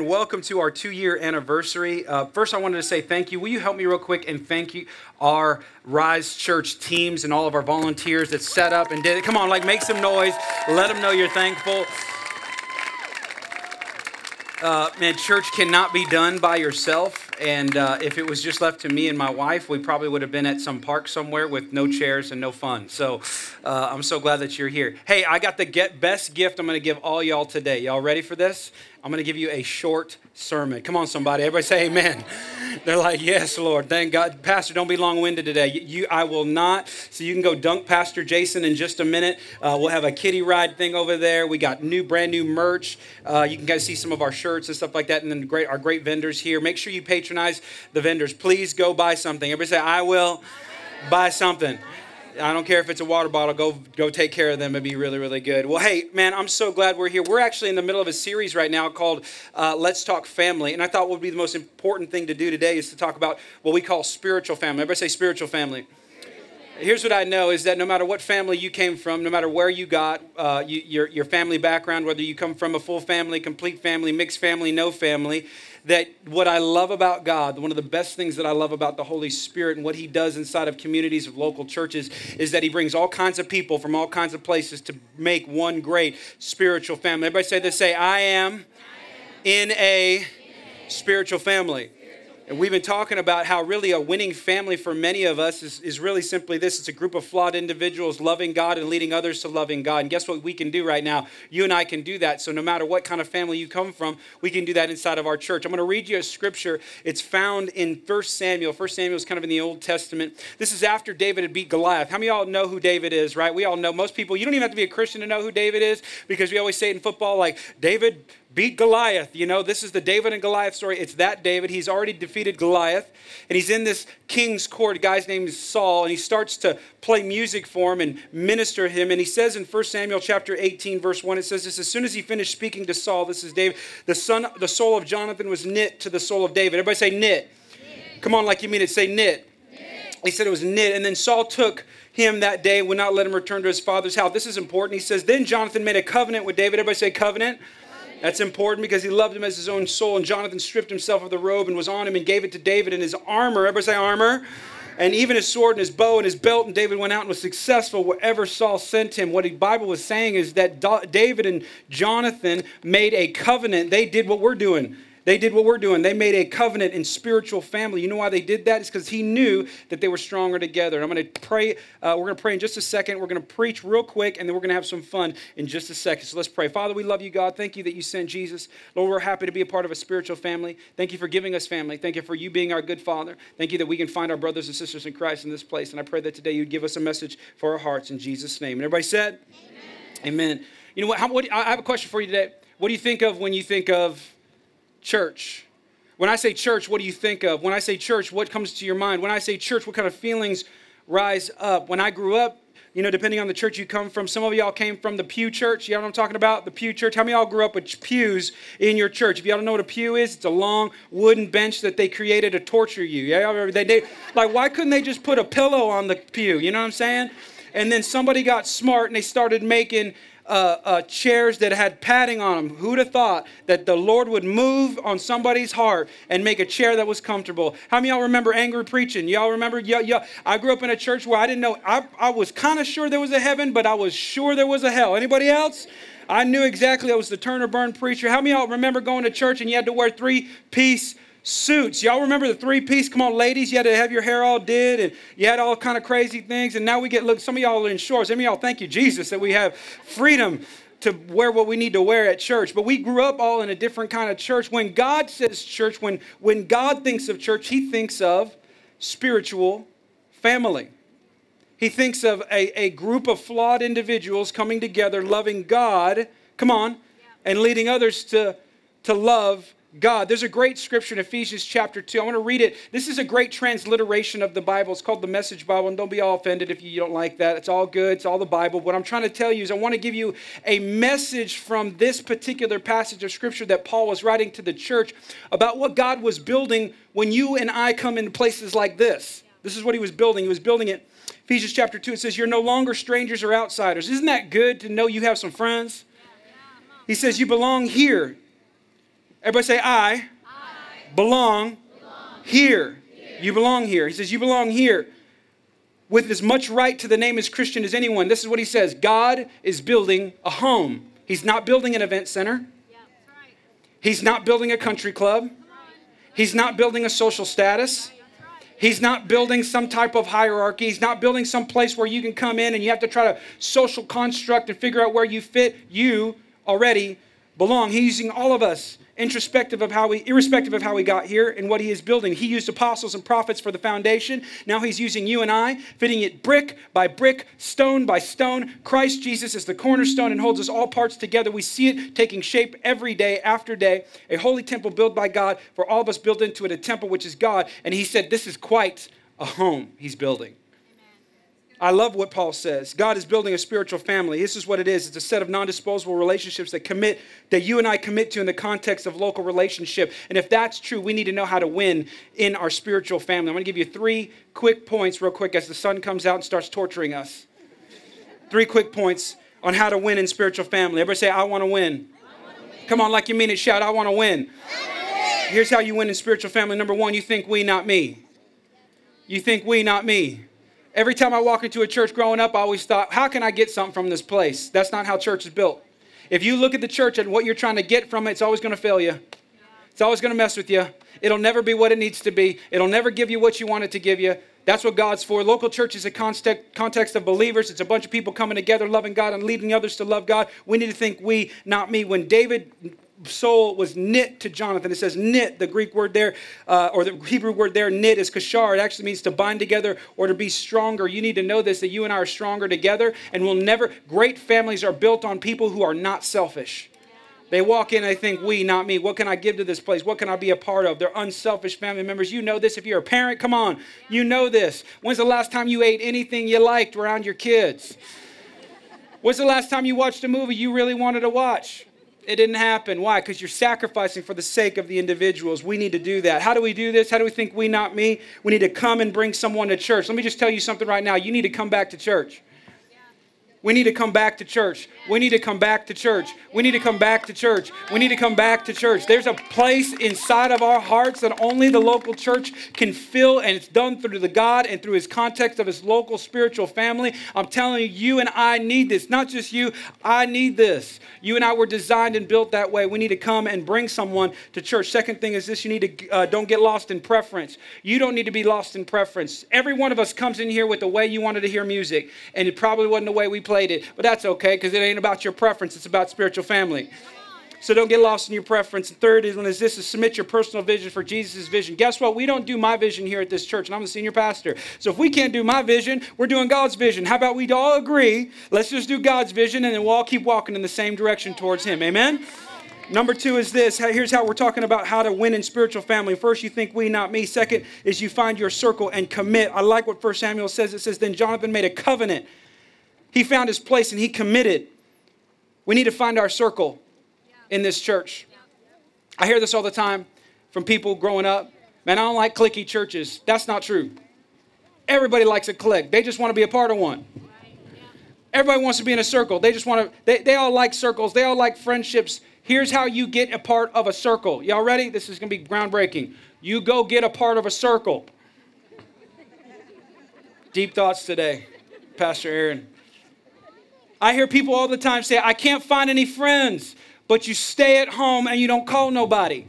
Welcome to our two year anniversary. Uh, first, I wanted to say thank you. Will you help me real quick and thank you, our Rise Church teams and all of our volunteers that set up and did it? Come on, like make some noise. Let them know you're thankful. Uh, man, church cannot be done by yourself. And uh, if it was just left to me and my wife, we probably would have been at some park somewhere with no chairs and no fun. So uh, I'm so glad that you're here. Hey, I got the get best gift I'm going to give all y'all today. Y'all ready for this? I'm going to give you a short sermon. Come on, somebody. Everybody say amen. They're like, yes, Lord. Thank God. Pastor, don't be long winded today. You, I will not. So you can go dunk Pastor Jason in just a minute. Uh, we'll have a kiddie ride thing over there. We got new, brand new merch. Uh, you can guys see some of our shirts and stuff like that. And then great, our great vendors here. Make sure you patronize the vendors. Please go buy something. Everybody say, I will buy something. I don't care if it's a water bottle. Go go take care of them. It'd be really really good. Well, hey man, I'm so glad we're here. We're actually in the middle of a series right now called uh, "Let's Talk Family," and I thought what would be the most important thing to do today is to talk about what we call spiritual family. Everybody say spiritual family. Here's what I know is that no matter what family you came from, no matter where you got uh, you, your, your family background, whether you come from a full family, complete family, mixed family, no family, that what I love about God, one of the best things that I love about the Holy Spirit and what He does inside of communities of local churches is that He brings all kinds of people from all kinds of places to make one great spiritual family. Everybody say this say, I am in a spiritual family. And we've been talking about how really a winning family for many of us is, is really simply this it's a group of flawed individuals loving God and leading others to loving God. And guess what we can do right now? You and I can do that. So no matter what kind of family you come from, we can do that inside of our church. I'm going to read you a scripture. It's found in 1 Samuel. 1 Samuel is kind of in the Old Testament. This is after David had beat Goliath. How many of y'all know who David is, right? We all know. Most people, you don't even have to be a Christian to know who David is because we always say it in football like, David beat Goliath. You know, this is the David and Goliath story. It's that David. He's already defeated Goliath, and he's in this king's court. A guy's name is Saul, and he starts to play music for him and minister to him. And he says in 1 Samuel chapter 18, verse 1, it says this: As soon as he finished speaking to Saul, this is David, the son, the soul of Jonathan was knit to the soul of David. Everybody say knit. knit. Come on, like you mean it. Say knit. knit. He said it was knit, and then Saul took him that day, would not let him return to his father's house. This is important. He says, Then Jonathan made a covenant with David. Everybody say covenant. That's important because he loved him as his own soul. And Jonathan stripped himself of the robe and was on him and gave it to David and his armor. Everybody say armor. And even his sword and his bow and his belt. And David went out and was successful wherever Saul sent him. What the Bible was saying is that David and Jonathan made a covenant. They did what we're doing. They did what we're doing. They made a covenant in spiritual family. You know why they did that? It's because he knew that they were stronger together. And I'm going to pray. Uh, we're going to pray in just a second. We're going to preach real quick, and then we're going to have some fun in just a second. So let's pray. Father, we love you, God. Thank you that you sent Jesus. Lord, we're happy to be a part of a spiritual family. Thank you for giving us family. Thank you for you being our good Father. Thank you that we can find our brothers and sisters in Christ in this place. And I pray that today you'd give us a message for our hearts in Jesus' name. And everybody said, Amen. Amen. You know what, how, what? I have a question for you today. What do you think of when you think of church. When I say church, what do you think of? When I say church, what comes to your mind? When I say church, what kind of feelings rise up? When I grew up, you know, depending on the church you come from, some of y'all came from the pew church. You know what I'm talking about? The pew church. How many y'all grew up with pews in your church? If y'all don't know what a pew is, it's a long wooden bench that they created to torture you. Yeah, they, they like why couldn't they just put a pillow on the pew? You know what I'm saying? And then somebody got smart and they started making uh, uh, chairs that had padding on them. Who'd have thought that the Lord would move on somebody's heart and make a chair that was comfortable? How many y'all remember angry preaching? Y'all remember? Yeah, yeah. I grew up in a church where I didn't know. I, I was kind of sure there was a heaven, but I was sure there was a hell. Anybody else? I knew exactly I was the turn or burn preacher. How many y'all remember going to church and you had to wear three piece suits. Y'all remember the three piece? Come on, ladies, you had to have your hair all did, and you had all kind of crazy things. And now we get look. Some of y'all are in shorts. Some of y'all thank you Jesus that we have freedom to wear what we need to wear at church. But we grew up all in a different kind of church. When God says church, when when God thinks of church, He thinks of spiritual family. He thinks of a, a group of flawed individuals coming together, loving God, come on, and leading others to, to love God. There's a great scripture in Ephesians chapter 2. I want to read it. This is a great transliteration of the Bible. It's called the Message Bible, and don't be all offended if you don't like that. It's all good, it's all the Bible. What I'm trying to tell you is I want to give you a message from this particular passage of scripture that Paul was writing to the church about what God was building when you and I come into places like this. This is what he was building. He was building it. Ephesians chapter 2, it says, You're no longer strangers or outsiders. Isn't that good to know you have some friends? He says, You belong here Everybody say, I, I belong, belong here. here. You belong here. He says, You belong here with as much right to the name as Christian as anyone. This is what he says God is building a home. He's not building an event center, he's not building a country club, he's not building a social status. He's not building some type of hierarchy. He's not building some place where you can come in and you have to try to social construct and figure out where you fit. You already belong. He's using all of us introspective of how we irrespective of how we got here and what he is building. He used apostles and prophets for the foundation. Now he's using you and i fitting it brick by brick stone by stone. Christ jesus is the cornerstone and holds us all parts together. We see it taking shape every day after day. A holy temple built by god for all of us built into it a temple which is god. And he said this is quite a home he's building I love what Paul says. God is building a spiritual family. This is what it is. It's a set of non-disposable relationships that commit that you and I commit to in the context of local relationship. And if that's true, we need to know how to win in our spiritual family. I'm going to give you three quick points real quick as the sun comes out and starts torturing us. Three quick points on how to win in spiritual family. Everybody say I want to win. Come on like you mean it. Shout I want to win. Here's how you win in spiritual family. Number 1, you think we not me. You think we not me. Every time I walk into a church growing up, I always thought, how can I get something from this place? That's not how church is built. If you look at the church and what you're trying to get from it, it's always going to fail you. It's always going to mess with you. It'll never be what it needs to be. It'll never give you what you want it to give you. That's what God's for. Local church is a context of believers. It's a bunch of people coming together, loving God, and leading others to love God. We need to think we, not me. When David soul was knit to Jonathan. It says knit, the Greek word there, uh, or the Hebrew word there, knit is kashar. It actually means to bind together or to be stronger. You need to know this that you and I are stronger together, and we'll never, great families are built on people who are not selfish. They walk in, they think, we, not me. What can I give to this place? What can I be a part of? They're unselfish family members. You know this if you're a parent. Come on. You know this. When's the last time you ate anything you liked around your kids? When's the last time you watched a movie you really wanted to watch? It didn't happen. Why? Because you're sacrificing for the sake of the individuals. We need to do that. How do we do this? How do we think we, not me? We need to come and bring someone to church. Let me just tell you something right now. You need to come back to church. We need to come back to church. We need to come back to church. We need to come back to church. We need to come back to church. There's a place inside of our hearts that only the local church can fill, and it's done through the God and through his context of his local spiritual family. I'm telling you, you and I need this. Not just you, I need this. You and I were designed and built that way. We need to come and bring someone to church. Second thing is this you need to uh, don't get lost in preference. You don't need to be lost in preference. Every one of us comes in here with the way you wanted to hear music, and it probably wasn't the way we played it, but that's okay because it ain't about your preference, it's about spiritual family. So don't get lost in your preference. And third is, is this is submit your personal vision for Jesus' vision. Guess what? We don't do my vision here at this church, and I'm the senior pastor. So if we can't do my vision, we're doing God's vision. How about we all agree? Let's just do God's vision, and then we'll all keep walking in the same direction towards Him. Amen? Number two is this. Here's how we're talking about how to win in spiritual family. First, you think we, not me. Second is you find your circle and commit. I like what First Samuel says. It says, Then Jonathan made a covenant he found his place and he committed. We need to find our circle in this church. I hear this all the time from people growing up. Man, I don't like cliquey churches. That's not true. Everybody likes a clique. They just want to be a part of one. Everybody wants to be in a circle. They just want to, they, they all like circles. They all like friendships. Here's how you get a part of a circle. Y'all ready? This is going to be groundbreaking. You go get a part of a circle. Deep thoughts today, Pastor Aaron. I hear people all the time say, I can't find any friends, but you stay at home and you don't call nobody.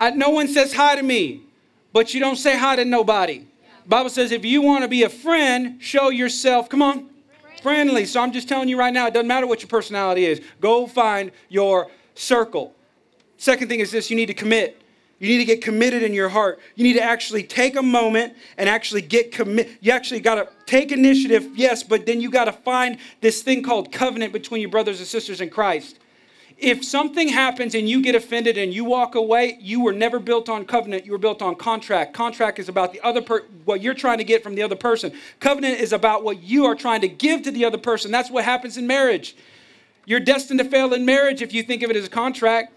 I, no one says hi to me, but you don't say hi to nobody. Bible says if you want to be a friend, show yourself, come on, friendly. So I'm just telling you right now, it doesn't matter what your personality is. Go find your circle. Second thing is this you need to commit. You need to get committed in your heart. You need to actually take a moment and actually get commit. You actually got to take initiative, yes, but then you got to find this thing called covenant between your brothers and sisters in Christ. If something happens and you get offended and you walk away, you were never built on covenant. You were built on contract. Contract is about the other per- what you're trying to get from the other person. Covenant is about what you are trying to give to the other person. That's what happens in marriage. You're destined to fail in marriage if you think of it as a contract.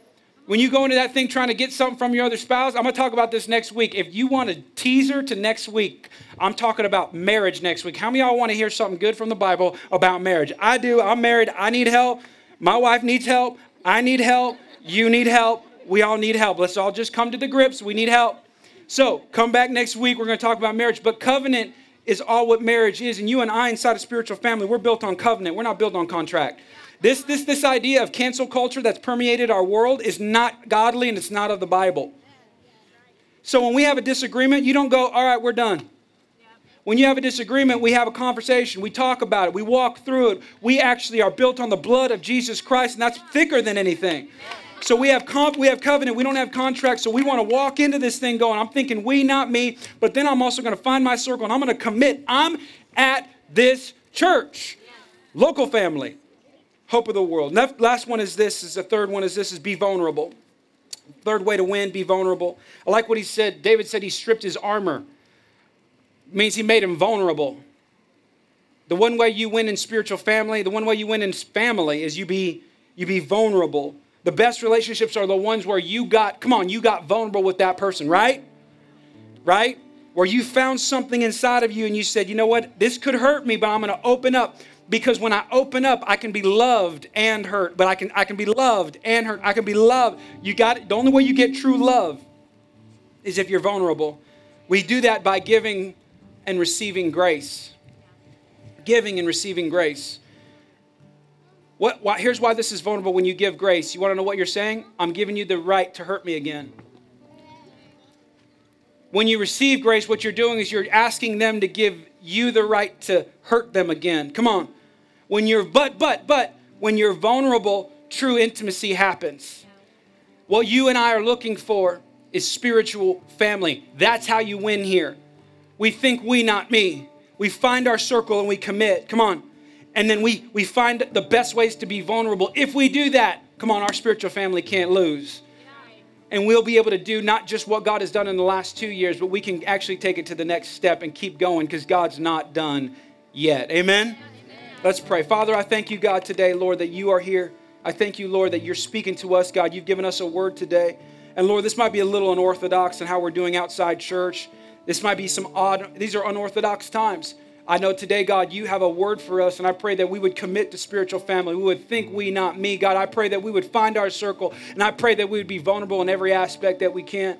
When you go into that thing trying to get something from your other spouse, I'm going to talk about this next week. If you want a teaser to next week, I'm talking about marriage next week. How many y'all want to hear something good from the Bible about marriage? I do. I'm married. I need help. My wife needs help. I need help. You need help. We all need help. Let's all just come to the grips. We need help. So, come back next week. We're going to talk about marriage. But covenant is all what marriage is. And you and I, inside a spiritual family, we're built on covenant. We're not built on contract. This, this, this idea of cancel culture that's permeated our world is not godly and it's not of the Bible. So when we have a disagreement, you don't go, all right, we're done. When you have a disagreement, we have a conversation. We talk about it. We walk through it. We actually are built on the blood of Jesus Christ, and that's thicker than anything. So we have comp, we have covenant, we don't have contracts. So we want to walk into this thing going, I'm thinking we, not me. But then I'm also going to find my circle and I'm going to commit. I'm at this church, local family, hope of the world. last one is this. Is the third one is this: is be vulnerable. Third way to win: be vulnerable. I like what he said. David said he stripped his armor. It means he made him vulnerable. The one way you win in spiritual family, the one way you win in family is you be you be vulnerable. The best relationships are the ones where you got, come on, you got vulnerable with that person, right? Right? Where you found something inside of you and you said, you know what, this could hurt me, but I'm to open up because when I open up, I can be loved and hurt, but I can I can be loved and hurt. I can be loved. You got it. The only way you get true love is if you're vulnerable. We do that by giving and receiving grace. Giving and receiving grace. What, why, here's why this is vulnerable when you give grace. You want to know what you're saying? I'm giving you the right to hurt me again. When you receive grace, what you're doing is you're asking them to give you the right to hurt them again. Come on. When you're, but, but, but, when you're vulnerable, true intimacy happens. What you and I are looking for is spiritual family. That's how you win here. We think we, not me. We find our circle and we commit. Come on and then we, we find the best ways to be vulnerable. If we do that, come on, our spiritual family can't lose. And we'll be able to do not just what God has done in the last two years, but we can actually take it to the next step and keep going because God's not done yet. Amen? Let's pray. Father, I thank you, God, today, Lord, that you are here. I thank you, Lord, that you're speaking to us, God. You've given us a word today. And Lord, this might be a little unorthodox in how we're doing outside church. This might be some odd, these are unorthodox times. I know today, God, you have a word for us, and I pray that we would commit to spiritual family. We would think we, not me. God, I pray that we would find our circle, and I pray that we would be vulnerable in every aspect that we can.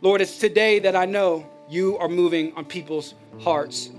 Lord, it's today that I know you are moving on people's hearts.